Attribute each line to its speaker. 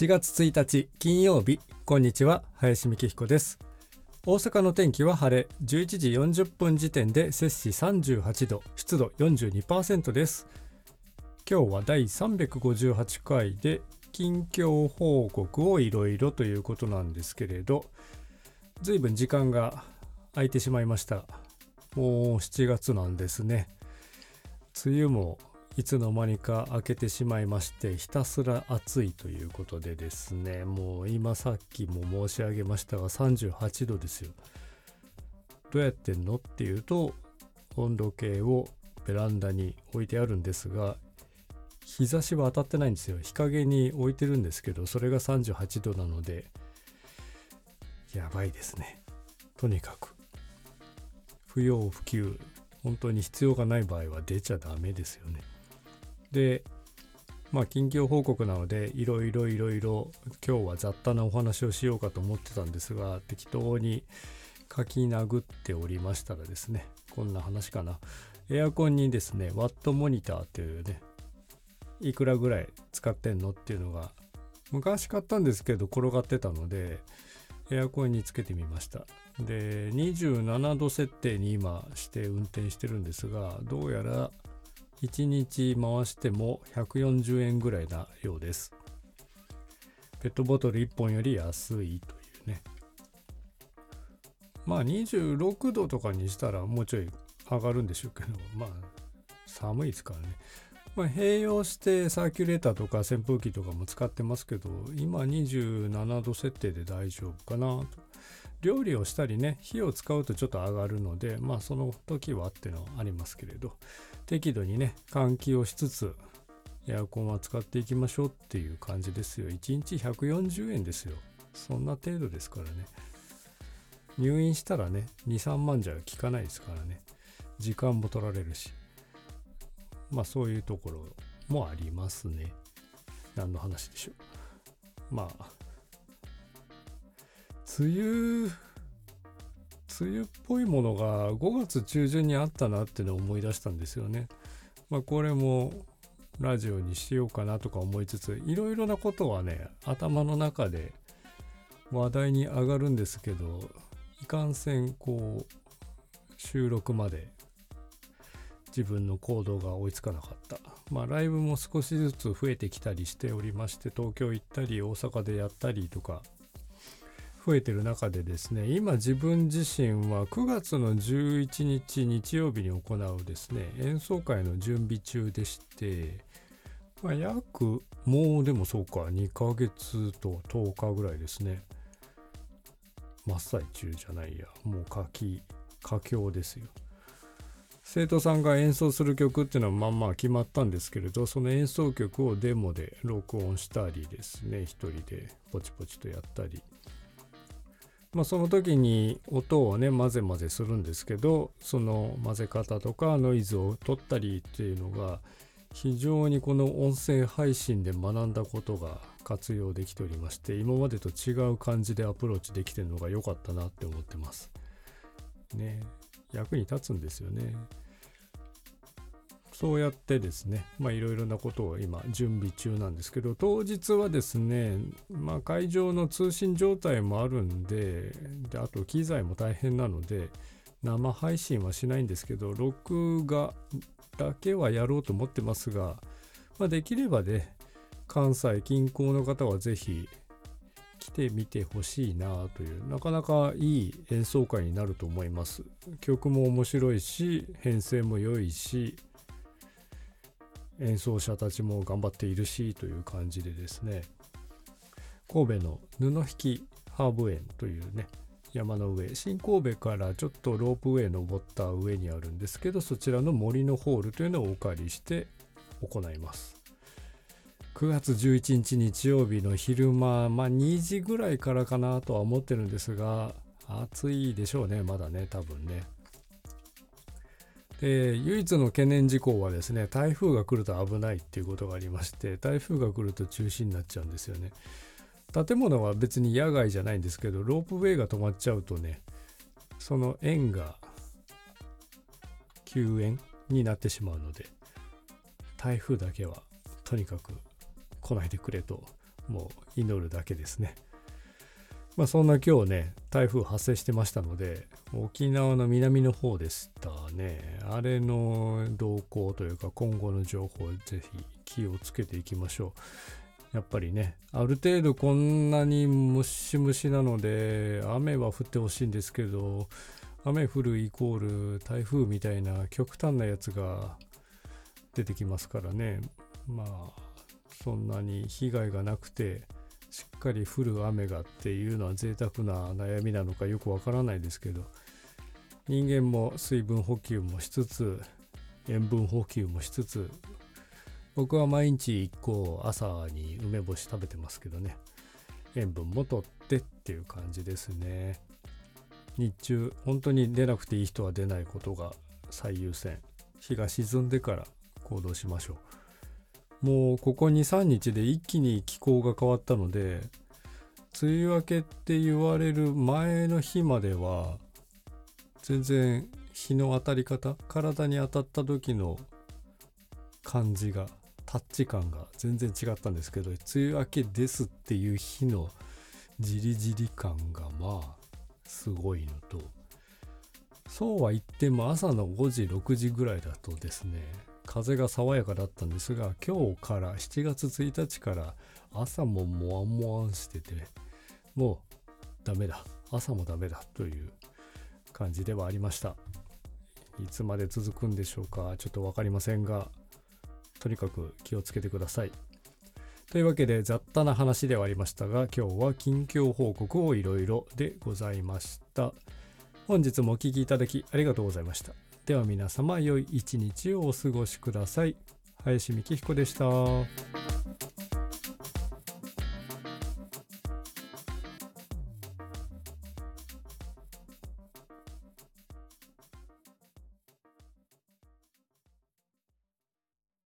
Speaker 1: 7月1日金曜日。こんにちは林美希彦です。大阪の天気は晴れ。11時40分時点で摂氏38度。湿度42%です。今日は第358回で近況報告をいろいろということなんですけれど。ずいぶん時間が空いてしまいました。もう7月なんですね。梅雨もいつの間にか明けてしまいましてひたすら暑いということでですねもう今さっきも申し上げましたが38度ですよ。どうやってんのっていうと温度計をベランダに置いてあるんですが日差しは当たってないんですよ。日陰に置いてるんですけどそれが38度なのでやばいですね。とにかく。不要不急。本当に必要がない場合は出ちゃダメですよね。でまあ近況報告なのでいろいろいろいろ今日は雑多なお話をしようかと思ってたんですが適当に書き殴っておりましたらですねこんな話かな。エアコンにですねワットモニターというねいくらぐらい使ってんのっていうのが昔買ったんですけど転がってたのでエアコンにつけてみました。で27度設定に今して運転してるんですがどうやら1日回しても140円ぐらいなようです。ペットボトル1本より安いというね。まあ26度とかにしたらもうちょい上がるんでしょうけど、まあ寒いですからね。まあ、併用してサーキュレーターとか扇風機とかも使ってますけど、今27度設定で大丈夫かなと。料理をしたりね、火を使うとちょっと上がるので、まあその時はっていうのはありますけれど、適度にね、換気をしつつ、エアコンは使っていきましょうっていう感じですよ。1日140円ですよ。そんな程度ですからね。入院したらね、2、3万じゃ効かないですからね。時間も取られるし。まあそういうところもありますね。何の話でしょう。まあ、梅雨、梅雨っぽいものが5月中旬にあったなっていうのを思い出したんですよね。まあこれもラジオにしようかなとか思いつつ、いろいろなことはね、頭の中で話題に上がるんですけど、いかんせんこう、収録まで自分の行動が追いつかなかった。まあライブも少しずつ増えてきたりしておりまして、東京行ったり大阪でやったりとか増えてる中でですね今自分自身は9月の11日日曜日に行うですね演奏会の準備中でして、まあ、約もうでもそうか2ヶ月と10日ぐらいですね真っ最中じゃないやもう書き佳境ですよ。生徒さんが演奏する曲っていうのはまあまあ決まったんですけれどその演奏曲をデモで録音したりですね一人でポチポチとやったり。まあ、その時に音をね混ぜ混ぜするんですけどその混ぜ方とかノイズを取ったりっていうのが非常にこの音声配信で学んだことが活用できておりまして今までと違う感じでアプローチできてるのが良かったなって思ってます。ね役に立つんですよね。そうやってですね、まあいろいろなことを今準備中なんですけど、当日はですね、まあ会場の通信状態もあるんで、であと機材も大変なので、生配信はしないんですけど、録画だけはやろうと思ってますが、まあ、できればね、関西近郊の方はぜひ来てみてほしいなという、なかなかいい演奏会になると思います。曲も面白いし、編成も良いし、演奏者たちも頑張っているしという感じでですね。神戸の布引ハーブ園というね山の上。新神戸からちょっとロープウェイ登った上にあるんですけどそちらの森のホールというのをお借りして行います。9月11日日曜日の昼間まあ2時ぐらいからかなとは思ってるんですが暑いでしょうねまだね多分ね。で唯一の懸念事項はですね台風が来ると危ないっていうことがありまして台風が来ると中止になっちゃうんですよね建物は別に野外じゃないんですけどロープウェイが止まっちゃうとねその円が休園になってしまうので台風だけはとにかく来ないでくれともう祈るだけですね。まあそんな今日ね、台風発生してましたので、沖縄の南の方でしたね。あれの動向というか今後の情報ぜひ気をつけていきましょう。やっぱりね、ある程度こんなにムシムシなので、雨は降ってほしいんですけど、雨降るイコール台風みたいな極端なやつが出てきますからね。まあ、そんなに被害がなくて、しっかり降る雨がっていうのは贅沢な悩みなのかよくわからないですけど、人間も水分補給もしつつ、塩分補給もしつつ、僕は毎日1個朝に梅干し食べてますけどね、塩分もとってっていう感じですね。日中、本当に出なくていい人は出ないことが最優先。日が沈んでから行動しましょう。もうここ2、3日で一気に気候が変わったので、梅雨明けって言われる前の日までは、全然日の当たり方、体に当たった時の感じが、タッチ感が全然違ったんですけど、梅雨明けですっていう日のじりじり感がまあ、すごいのと、そうは言っても朝の5時、6時ぐらいだとですね、風が爽やかだったんですが、今日から7月1日から朝もモワンモワンしてて、もうダメだ。朝もダメだという感じではありました。いつまで続くんでしょうかちょっと分かりませんが、とにかく気をつけてください。というわけで雑多な話ではありましたが今日は近況報告をいろいろでございました本日もお聴きいただきありがとうございましたでは皆様良い一日をお過ごしください。林美希彦でした。